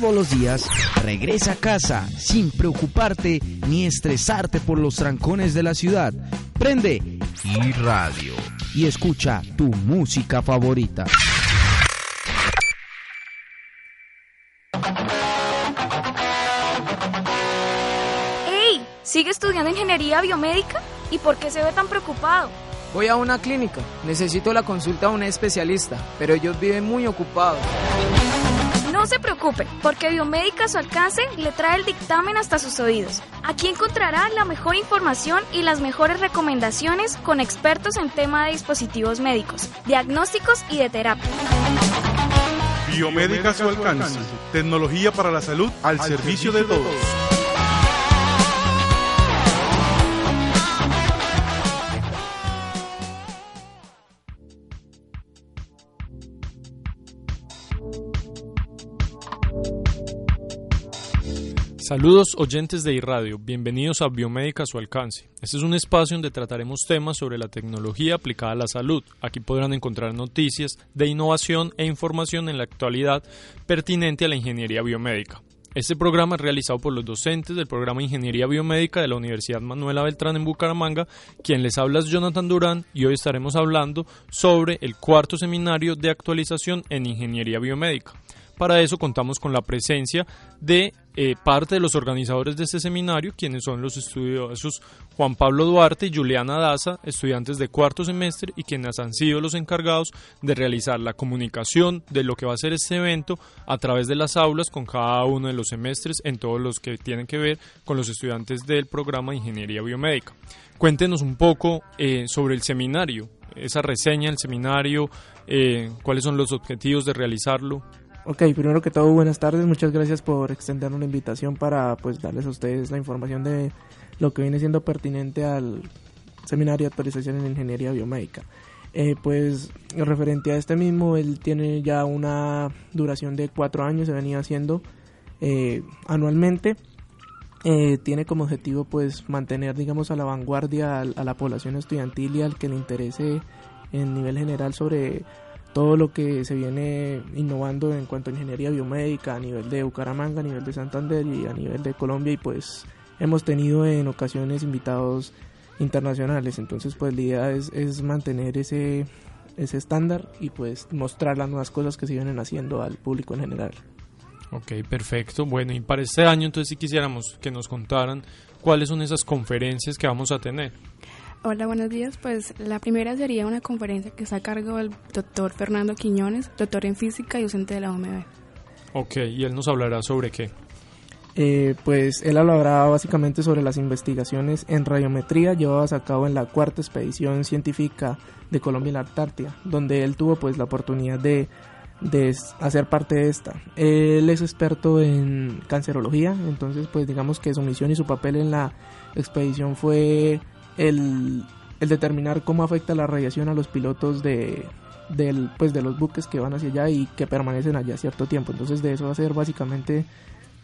todos los días, regresa a casa sin preocuparte ni estresarte por los trancones de la ciudad. Prende y radio y escucha tu música favorita. ¡Ey! ¿Sigue estudiando ingeniería biomédica? ¿Y por qué se ve tan preocupado? Voy a una clínica. Necesito la consulta de un especialista, pero ellos viven muy ocupados. No se preocupe, porque Biomédica a su alcance le trae el dictamen hasta sus oídos. Aquí encontrará la mejor información y las mejores recomendaciones con expertos en tema de dispositivos médicos, diagnósticos y de terapia. Biomédica a su alcance. Tecnología para la salud al, servicio, de todos. Saludos oyentes de iRadio, bienvenidos a Biomédica a su alcance. Este es un espacio donde trataremos temas sobre la tecnología aplicada a la salud. Aquí podrán encontrar noticias de innovación e información en la actualidad pertinente a la ingeniería biomédica. Este programa es realizado por los docentes del programa Ingeniería Biomédica de la Universidad Manuela Beltrán en Bucaramanga. Quien les habla es Jonathan Durán y hoy estaremos hablando sobre el cuarto seminario de actualización en Ingeniería Biomédica. Para eso contamos con la presencia de eh, parte de los organizadores de este seminario, quienes son los estudiosos Juan Pablo Duarte y Juliana Daza, estudiantes de cuarto semestre y quienes han sido los encargados de realizar la comunicación de lo que va a ser este evento a través de las aulas con cada uno de los semestres en todos los que tienen que ver con los estudiantes del programa de Ingeniería Biomédica. Cuéntenos un poco eh, sobre el seminario, esa reseña del seminario, eh, cuáles son los objetivos de realizarlo. Ok, primero que todo, buenas tardes. Muchas gracias por extender una invitación para pues darles a ustedes la información de lo que viene siendo pertinente al seminario de actualización en ingeniería biomédica. Eh, pues referente a este mismo, él tiene ya una duración de cuatro años, se venía haciendo eh, anualmente. Eh, tiene como objetivo pues mantener digamos a la vanguardia a, a la población estudiantil y al que le interese en nivel general sobre todo lo que se viene innovando en cuanto a ingeniería biomédica a nivel de Bucaramanga, a nivel de Santander y a nivel de Colombia y pues hemos tenido en ocasiones invitados internacionales, entonces pues la idea es, mantener ese, ese estándar y pues mostrar las nuevas cosas que se vienen haciendo al público en general. Ok, perfecto. Bueno, y para este año entonces si quisiéramos que nos contaran cuáles son esas conferencias que vamos a tener. Hola, buenos días. Pues la primera sería una conferencia que está a cargo del doctor Fernando Quiñones, doctor en física y docente de la OMB. Ok, y él nos hablará sobre qué. Eh, pues él hablará básicamente sobre las investigaciones en radiometría llevadas a cabo en la cuarta expedición científica de Colombia y la Antártida, donde él tuvo pues la oportunidad de, de hacer parte de esta. Él es experto en cancerología, entonces pues digamos que su misión y su papel en la expedición fue el, determinar cómo afecta la radiación a los pilotos de, del, pues de los buques que van hacia allá y que permanecen allá cierto tiempo. Entonces de eso va a ser básicamente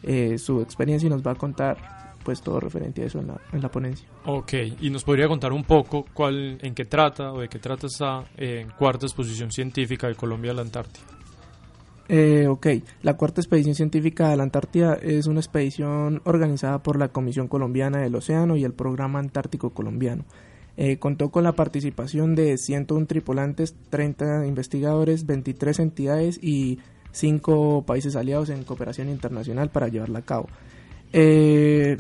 eh, su experiencia y nos va a contar pues todo referente a eso en la, en la ponencia. Ok, y nos podría contar un poco cuál, en qué trata o de qué trata esa eh, cuarta exposición científica de Colombia a la Antártida. Eh, ok, la cuarta expedición científica a la Antártida es una expedición organizada por la Comisión Colombiana del Océano y el Programa Antártico Colombiano. Eh, contó con la participación de 101 tripulantes, 30 investigadores, 23 entidades y 5 países aliados en cooperación internacional para llevarla a cabo. Eh,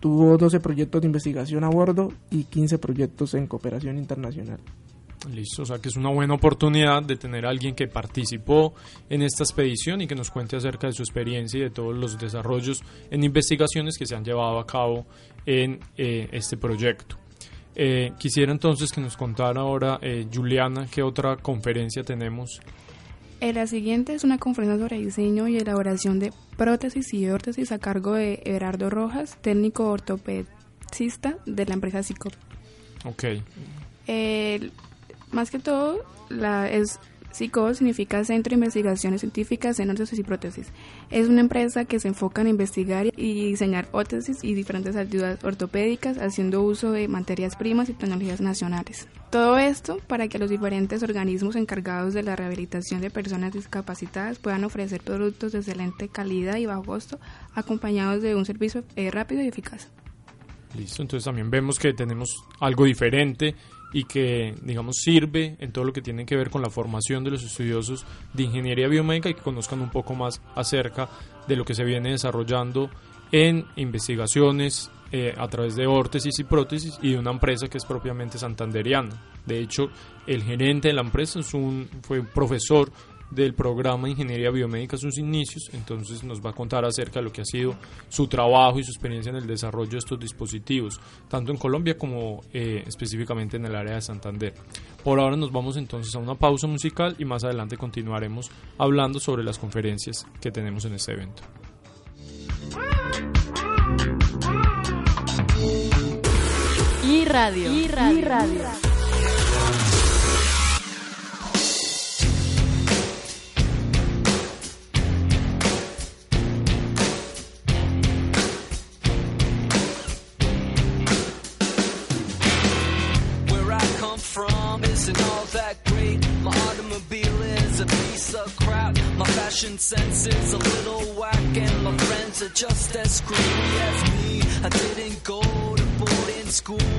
tuvo 12 proyectos de investigación a bordo y 15 proyectos en cooperación internacional. Listo, o sea que es una buena oportunidad de tener a alguien que participó en esta expedición y que nos cuente acerca de su experiencia y de todos los desarrollos en investigaciones que se han llevado a cabo en eh, este proyecto. Eh, quisiera entonces que nos contara ahora eh, Juliana qué otra conferencia tenemos. la siguiente es una conferencia sobre diseño y elaboración de prótesis y órtesis a cargo de Gerardo Rojas, técnico ortopedista de la empresa Psicop. Ok. Más que todo, la, SICO significa Centro de Investigaciones Científicas en Órtesis y Prótesis. Es una empresa que se enfoca en investigar y diseñar órtesis y diferentes ayudas ortopédicas haciendo uso de materias primas y tecnologías nacionales. Todo esto para que los diferentes organismos encargados de la rehabilitación de personas discapacitadas puedan ofrecer productos de excelente calidad y bajo costo acompañados de un servicio eh, rápido y eficaz. Listo, entonces también vemos que tenemos algo diferente y que, digamos, sirve en todo lo que tiene que ver con la formación de los estudiosos de ingeniería biomédica y que conozcan un poco más acerca de lo que se viene desarrollando en investigaciones eh, a través de órtesis y prótesis y de una empresa que es propiamente santanderiana. De hecho, el gerente de la empresa es un, fue un profesor del programa Ingeniería Biomédica sus inicios, entonces nos va a contar acerca de lo que ha sido su trabajo y su experiencia en el desarrollo de estos dispositivos, tanto en Colombia como eh, específicamente en el área de Santander. Por ahora nos vamos entonces a una pausa musical y más adelante continuaremos hablando sobre las conferencias que tenemos en este evento. Y radio. Y radio. fashion just as screwy as me. I didn't go to boarding schools.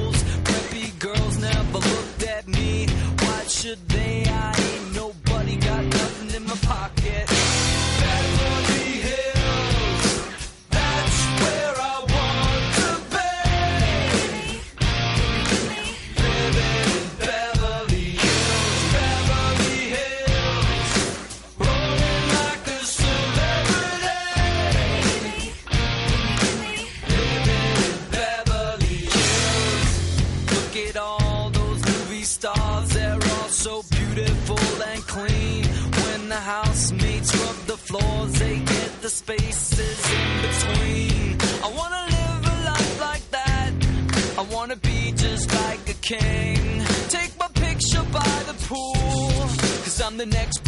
Spaces in between. I wanna live a life like that. I wanna be just like a king. Take my picture by the pool, cause I'm the next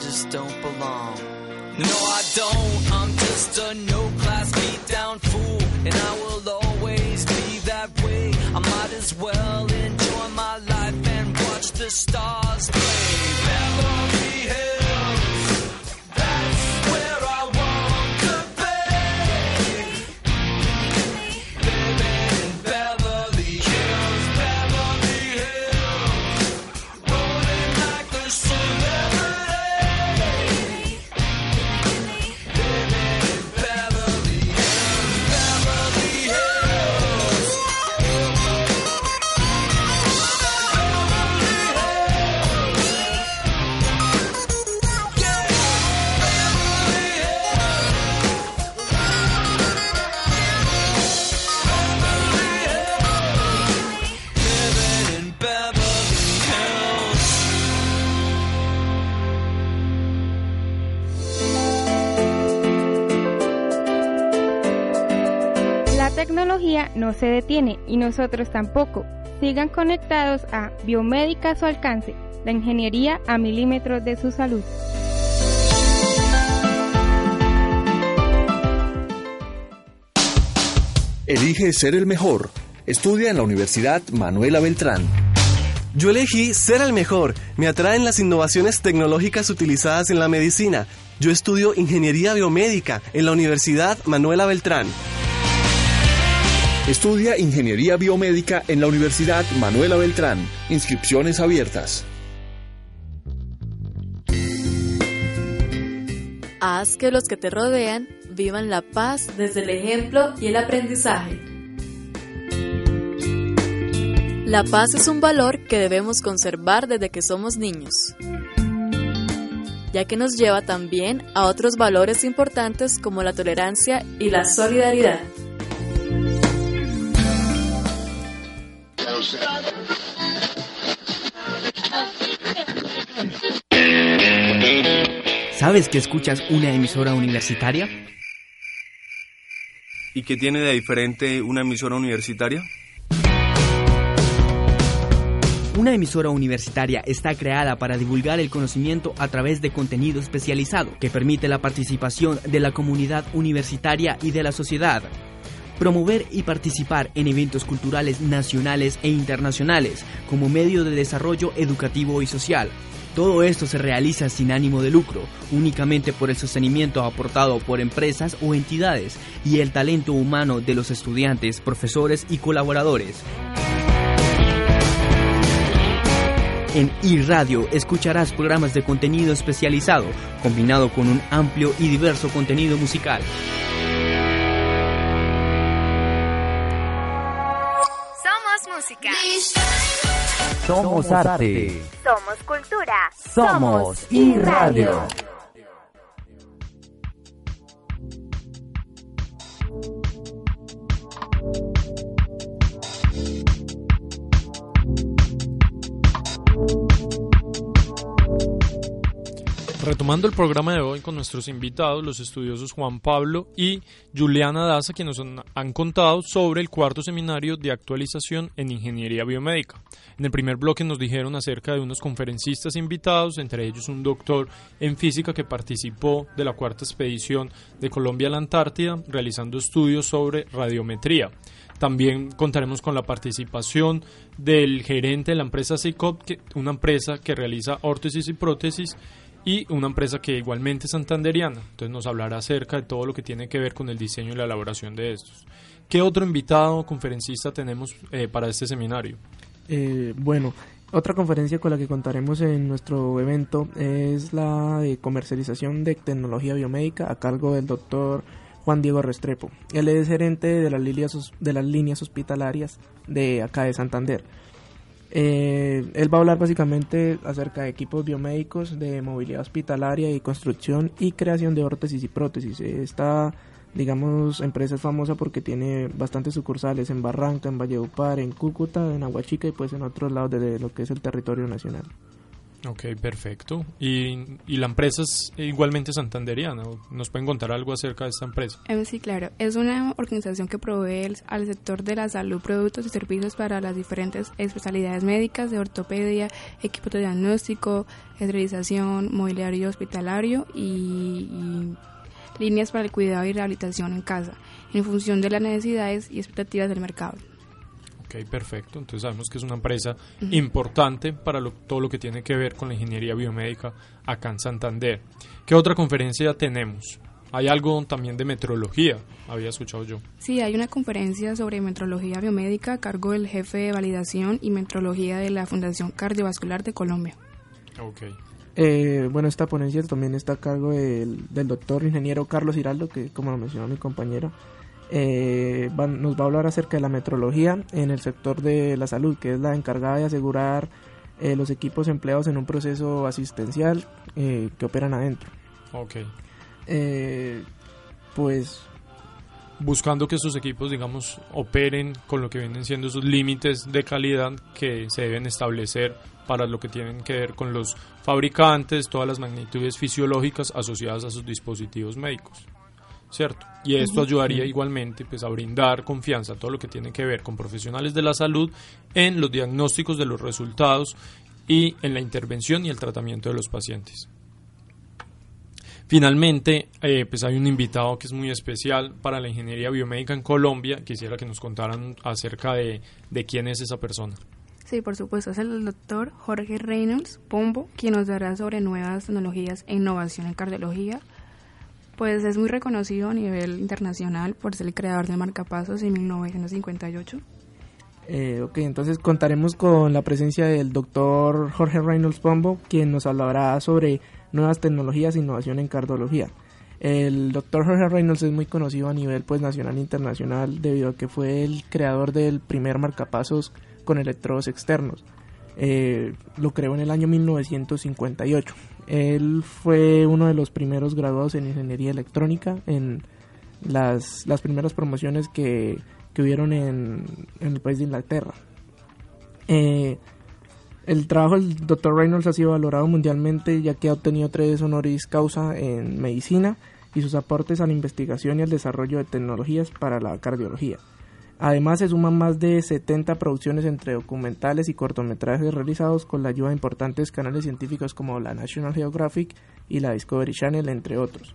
just don't belong. No, I don't. I'm just a no class beat down fool, and I will always be that way. I might as well enjoy my life and watch the stars play. Beverly Hills. tecnología no se detiene y nosotros tampoco. Sigan conectados a Biomédica a su alcance, la ingeniería a milímetros de su salud. Elige ser el mejor. Estudia en la Universidad Manuela Beltrán. Yo elegí ser el mejor. Me atraen las innovaciones tecnológicas utilizadas en la medicina. Yo estudio ingeniería biomédica en la Universidad Manuela Beltrán. Estudia ingeniería biomédica en la Universidad Manuela Beltrán. Inscripciones abiertas. Haz que los que te rodean vivan la paz desde el ejemplo y el aprendizaje. La paz es un valor que debemos conservar desde que somos niños, ya que nos lleva también a otros valores importantes como la tolerancia y la solidaridad. ¿Sabes que escuchas una emisora universitaria? ¿Y qué tiene de diferente una emisora universitaria? Una emisora universitaria está creada para divulgar el conocimiento a través de contenido especializado que permite la participación de la comunidad universitaria y de la sociedad. Promover y participar en eventos culturales nacionales e internacionales como medio de desarrollo educativo y social. Todo esto se realiza sin ánimo de lucro, únicamente por el sostenimiento aportado por empresas o entidades y el talento humano de los estudiantes, profesores y colaboradores. En iRadio escucharás programas de contenido especializado, combinado con un amplio y diverso contenido musical. Somos arte. Somos cultura. Somos iRadio. Retomando el programa de hoy con nuestros invitados, los estudiosos Juan Pablo y Juliana Daza, quienes nos han contado sobre el cuarto seminario de actualización en ingeniería biomédica. En el primer bloque nos dijeron acerca de unos conferencistas invitados, entre ellos un doctor en física que participó de la cuarta expedición de Colombia a la Antártida, realizando estudios sobre radiometría. También contaremos con la participación del gerente de la empresa CICOP, una empresa que realiza órtesis y prótesis y una empresa que igualmente es santanderiana. Entonces nos hablará acerca de todo lo que tiene que ver con el diseño y la elaboración de estos. ¿Qué otro invitado conferencista tenemos eh, para este seminario? Eh, bueno, otra conferencia con la que contaremos en nuestro evento es la de comercialización de tecnología biomédica a cargo del doctor Juan Diego Restrepo. Él es gerente de las líneas, de las líneas hospitalarias de acá de Santander. Eh, él va a hablar básicamente acerca de equipos biomédicos de movilidad hospitalaria y construcción y creación de órtesis y prótesis. Esta, digamos, empresa es famosa porque tiene bastantes sucursales en Barranca, en Valledupar, en Cúcuta, en Aguachica y pues en otros lados de lo que es el territorio nacional. Ok, perfecto. ¿Y, y la empresa es igualmente santanderiana? ¿Nos pueden contar algo acerca de esta empresa? Eh, sí, claro. Es una organización que provee al sector de la salud productos y servicios para las diferentes especialidades médicas de ortopedia, equipos de diagnóstico, esterilización, mobiliario hospitalario y, y líneas para el cuidado y rehabilitación en casa, en función de las necesidades y expectativas del mercado. Ok, perfecto. Entonces sabemos que es una empresa importante para todo lo que tiene que ver con la ingeniería biomédica acá en Santander. ¿Qué otra conferencia tenemos? Hay algo también de metrología, había escuchado yo. Sí, hay una conferencia sobre metrología biomédica a cargo del jefe de validación y metrología de la Fundación Cardiovascular de Colombia. Ok. Eh, bueno, esta ponencia también está a cargo del, del doctor ingeniero Carlos Hiraldo, que como lo mencionó mi compañero, eh, nos va a hablar acerca de la metrología en el sector de la salud, que es la encargada de asegurar eh, los equipos empleados en un proceso asistencial eh, que operan adentro. Ok. pues buscando que esos equipos, digamos, operen con lo que vienen siendo esos límites de calidad que se deben establecer para lo que tienen que ver con los fabricantes, todas las magnitudes fisiológicas asociadas a sus dispositivos médicos. ¿Cierto? Y esto ayudaría igualmente pues, a brindar confianza a todo lo que tiene que ver con profesionales de la salud en los diagnósticos de los resultados y en la intervención y el tratamiento de los pacientes. Finalmente, eh, pues hay un invitado que es muy especial para la ingeniería biomédica en Colombia. Quisiera que nos contaran acerca de, de quién es esa persona. Sí, por supuesto, es el doctor Jorge Reynolds Pombo, quien nos dará sobre nuevas tecnologías e innovación en cardiología. Pues es muy reconocido a nivel internacional por ser el creador de marcapasos en 1958. Eh, ok, entonces contaremos con la presencia del doctor Jorge Reynolds Pombo, quien nos hablará sobre nuevas tecnologías e innovación en cardiología. El doctor Jorge Reynolds es muy conocido a nivel pues nacional e internacional debido a que fue el creador del primer marcapasos con electrodos externos. Eh, lo creó en el año 1958. Él fue uno de los primeros graduados en ingeniería electrónica en las, las primeras promociones que, que hubieron en, el país de Inglaterra. Eh, el trabajo del Dr. Reynolds ha sido valorado mundialmente ya que ha obtenido tres honoris causa en medicina y sus aportes a la investigación y al desarrollo de tecnologías para la cardiología. Además se suman más de 70 producciones entre documentales y cortometrajes realizados con la ayuda de importantes canales científicos como la National Geographic y la Discovery Channel, entre otros.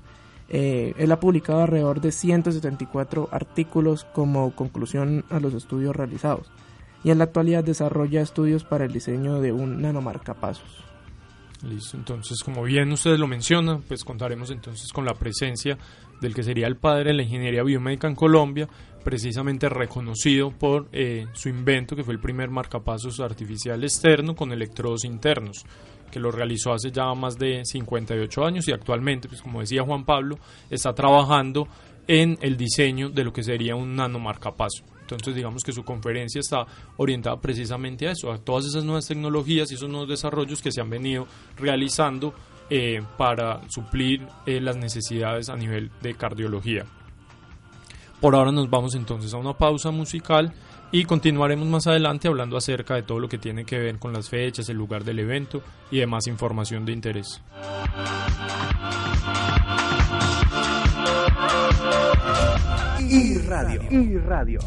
Eh, él ha publicado alrededor de 174 artículos como conclusión a los estudios realizados y en la actualidad desarrolla estudios para el diseño de un nanomarcapasos. Listo, entonces como bien ustedes lo mencionan, pues contaremos entonces con la presencia del que sería el padre de la ingeniería biomédica en Colombia, precisamente reconocido por eh, su invento que fue el primer marcapasos artificial externo con electrodos internos, que lo realizó hace ya más de 58 años y actualmente, pues como decía Juan Pablo, está trabajando en el diseño de lo que sería un nanomarcapaso. Entonces digamos que su conferencia está orientada precisamente a eso, a todas esas nuevas tecnologías y esos nuevos desarrollos que se han venido realizando eh, para suplir eh, las necesidades a nivel de cardiología. Por ahora nos vamos entonces a una pausa musical y continuaremos más adelante hablando acerca de todo lo que tiene que ver con las fechas, el lugar del evento y demás información de interés. Y radio. Y radio.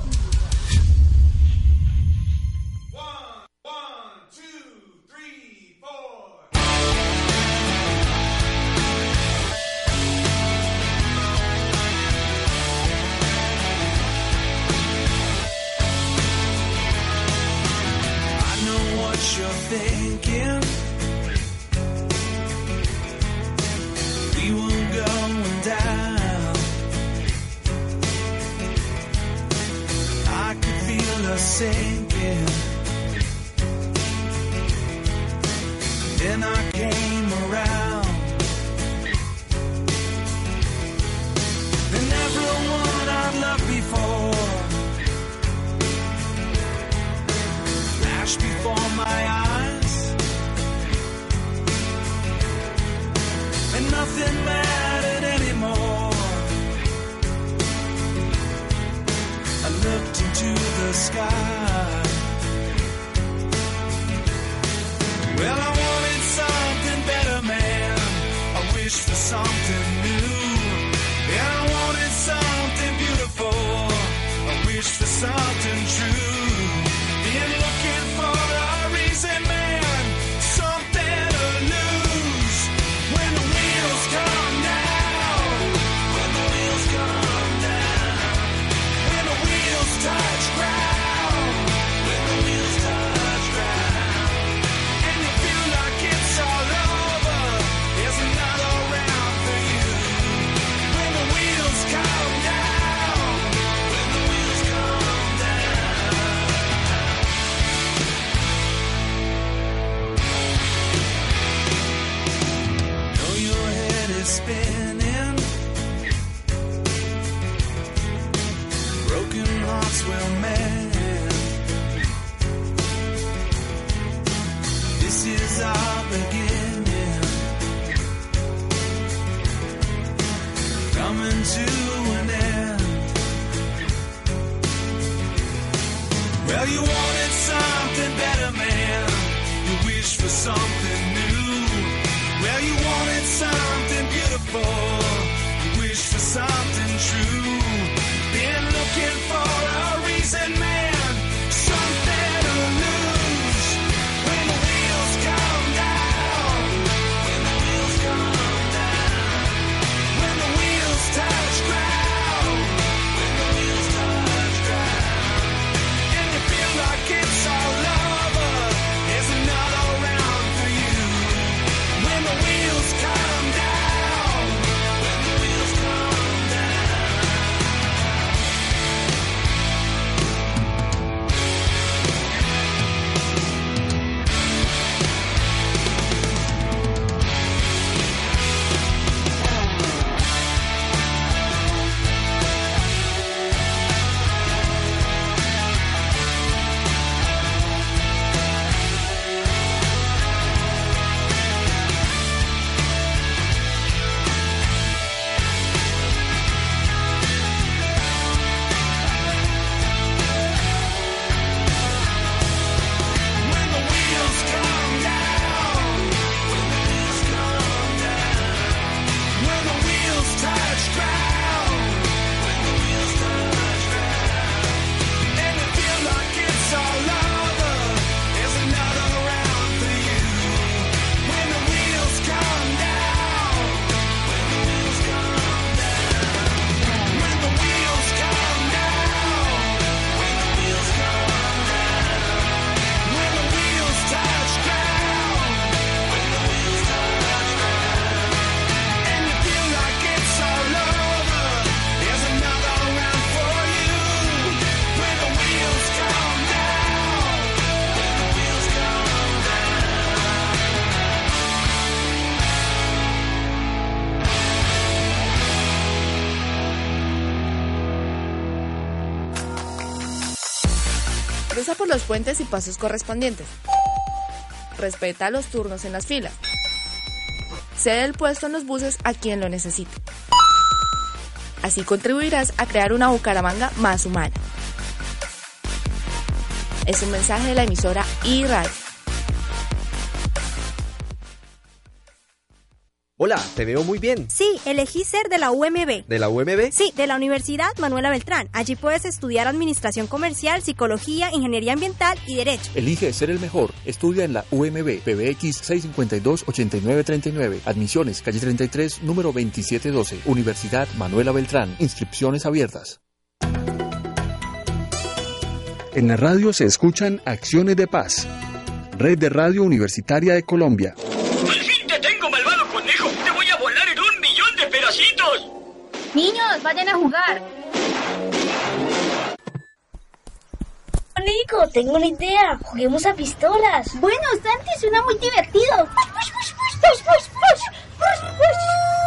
for. You wish for something true. Los puentes y pasos correspondientes. Respeta los turnos en las filas. Cede el puesto en los buses a quien lo necesite. Así contribuirás a crear una Bucaramanga más humana. Es un mensaje de la emisora iRadio. Hola, te veo muy bien. Sí, elegí ser de la UMB. ¿De la UMB? Sí, de la Universidad Manuela Beltrán. Allí puedes estudiar Administración Comercial, Psicología, Ingeniería Ambiental y Derecho. Elige ser el mejor. Estudia en la UMB, PBX 652-8939. Admisiones, calle 33, número 2712. Universidad Manuela Beltrán. Inscripciones abiertas. En la radio se escuchan acciones de paz. Red de Radio Universitaria de Colombia. Niños, vayan a jugar. Nico, tengo una idea. Juguemos a pistolas. Bueno, Santi, suena muy divertido. ¡Push, push, push, push, push, push! ¡Push, push!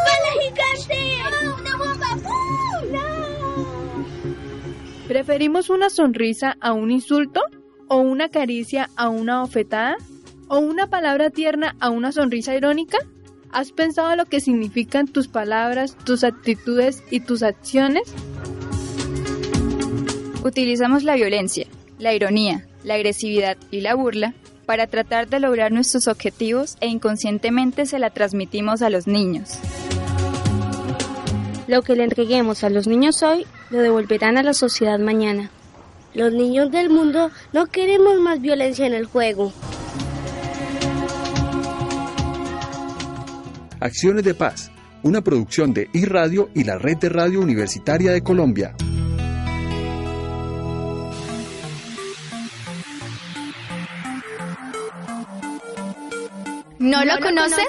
¡Bala gigante! Una bomba! ¿Preferimos una sonrisa a un insulto? ¿O una caricia a una ofetada? ¿O una palabra tierna a una sonrisa irónica? ¿Has pensado lo que significan tus palabras, tus actitudes y tus acciones? Utilizamos la violencia, la ironía, la agresividad y la burla para tratar de lograr nuestros objetivos e inconscientemente se la transmitimos a los niños. Lo que le entreguemos a los niños hoy lo devolverán a la sociedad mañana. Los niños del mundo no queremos más violencia en el juego. Acciones de Paz, una producción de iRadio y la Red de Radio Universitaria de Colombia. ¿No lo conoces?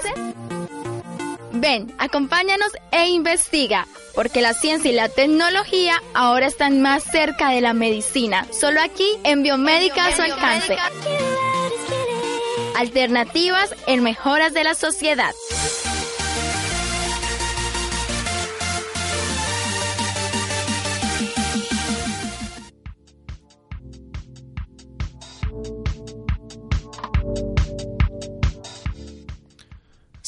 Ven, acompáñanos e investiga, porque la ciencia y la tecnología ahora están más cerca de la medicina, solo aquí en Biomédica a su alcance. Alternativas en mejoras de la sociedad.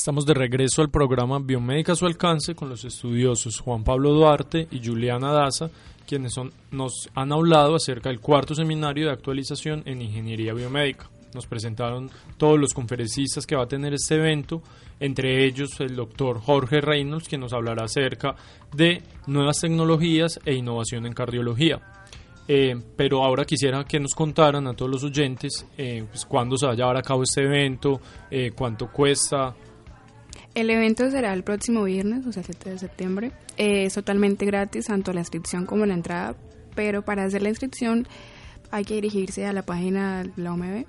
Estamos de regreso al programa Biomédica a su alcance con los estudiosos Juan Pablo Duarte y Juliana Daza, quienes son, nos han hablado acerca del cuarto seminario de actualización en Ingeniería Biomédica. nos presentaron todos los conferencistas que va a tener este evento, entre ellos el doctor Jorge Reynolds, quien nos hablará acerca de nuevas tecnologías e innovación en cardiología. Eh, pero ahora quisiera que nos contaran a todos los oyentes eh, pues, cuándo se va a llevar a cabo este evento, eh, cuánto cuesta. El evento será el próximo viernes, o sea, 7 de septiembre. es totalmente gratis, tanto la inscripción como la entrada, pero para hacer la inscripción hay que dirigirse a la página de la OMB.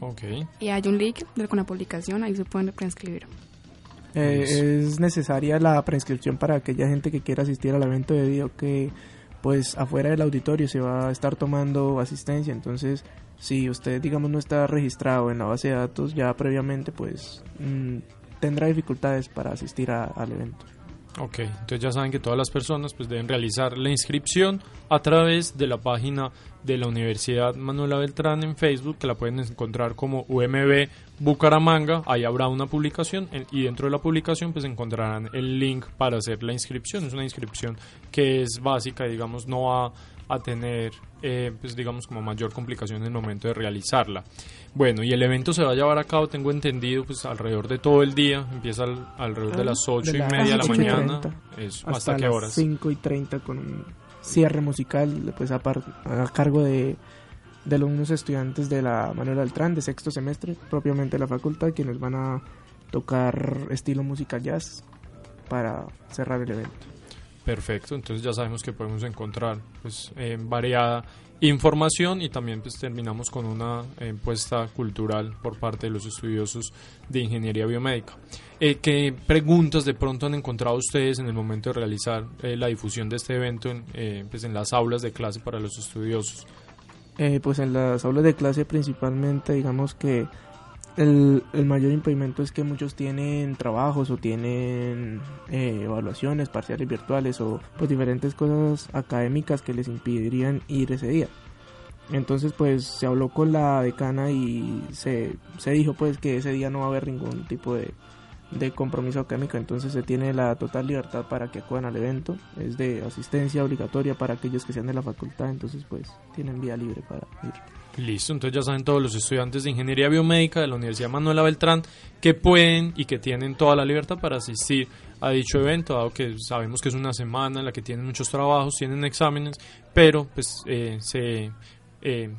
Ok. Y hay un link con la publicación, ahí se pueden preinscribir. es necesaria la preinscripción para aquella gente que quiera asistir al evento debido que pues afuera del auditorio se va a estar tomando asistencia, entonces si usted digamos no está registrado en la base de datos ya previamente pues mm, tendrá dificultades para asistir al evento. Ok, entonces ya saben que todas las personas pues deben realizar la inscripción a través de la página de la Universidad Manuela Beltrán en Facebook, que la pueden encontrar como UMB Bucaramanga, ahí habrá una publicación y dentro de la publicación pues encontrarán el link para hacer la inscripción, es una inscripción que es básica, digamos, no va a tener eh, pues digamos como mayor complicación en el momento de realizarla. Bueno, y el evento se va a llevar a cabo, tengo entendido, pues alrededor de todo el día, empieza alrededor de las ocho y media de la mañana, ¿hasta, qué horas? 5 y 30 con un cierre musical pues a, a cargo de, de unos estudiantes de la Manuel Altran de sexto semestre, propiamente de la facultad, quienes van a tocar estilo música jazz para cerrar el evento. Perfecto, entonces ya sabemos que podemos encontrar pues variada información y también pues terminamos con una encuesta cultural por parte de los estudiosos de ingeniería biomédica. Eh, ¿Qué preguntas de pronto han encontrado ustedes en el momento de realizar eh, la difusión de este evento en, eh, pues en las aulas de clase para los estudiosos? pues en las aulas de clase principalmente digamos que el, mayor impedimento es que muchos tienen trabajos o tienen eh, evaluaciones parciales virtuales o pues diferentes cosas académicas que les impedirían ir ese día. Entonces pues se habló con la decana y se, se dijo pues que ese día no va a haber ningún tipo de, de compromiso académico, entonces se tiene la total libertad para que acudan al evento, es de asistencia obligatoria para aquellos que sean de la facultad, entonces pues tienen vía libre para ir. Listo, entonces ya saben todos los estudiantes de Ingeniería Biomédica de la Universidad Manuela Beltrán que pueden y que tienen toda la libertad para asistir a dicho evento, dado que sabemos que es una semana en la que tienen muchos trabajos, tienen exámenes, pero pues eh, se eh,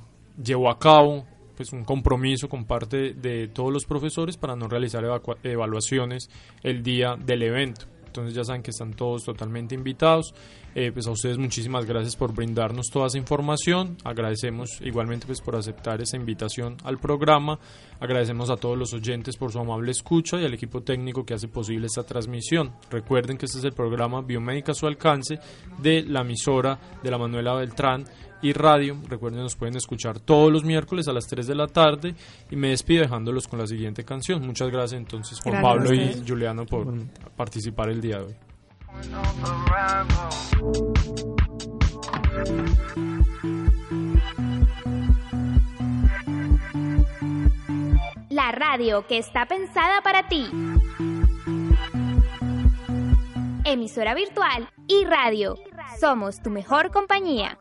llevó a cabo pues un compromiso con parte de todos los profesores para no realizar evaluaciones el día del evento. Entonces ya saben que están todos totalmente invitados. Eh, pues a ustedes muchísimas gracias por brindarnos toda esa información. Agradecemos igualmente pues por aceptar esa invitación al programa. Agradecemos a todos los oyentes por su amable escucha y al equipo técnico que hace posible esta transmisión. Recuerden que este es el programa Biomédica a su alcance de la emisora de la Manuela Beltrán y radio. Recuerden, nos pueden escuchar todos los miércoles a las 3 de la tarde y me despido dejándolos con la siguiente canción. Muchas gracias entonces Juan Pablo y Juliano por participar el día de hoy. La radio que está pensada para ti. Emisora virtual y radio. Somos tu mejor compañía.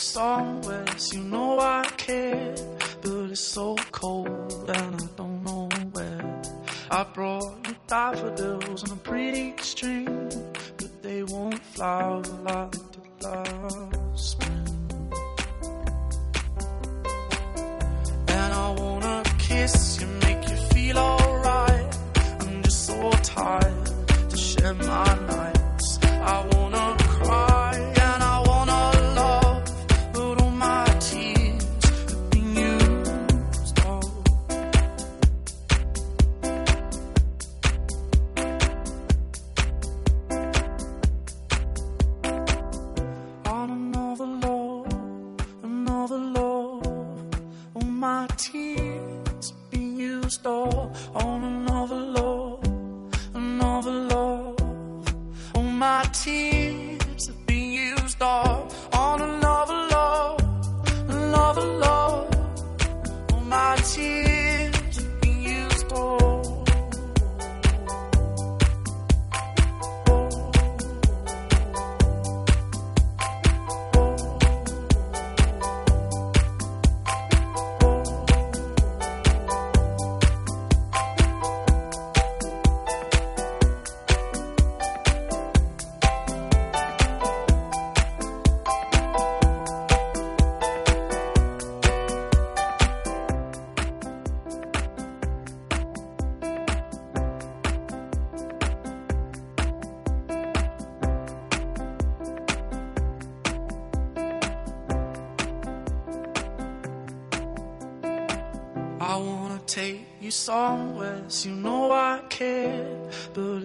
it's always, you know I care, but it's so cold and I don't know where. I brought you daffodils on a pretty string, but they won't flower like my tears.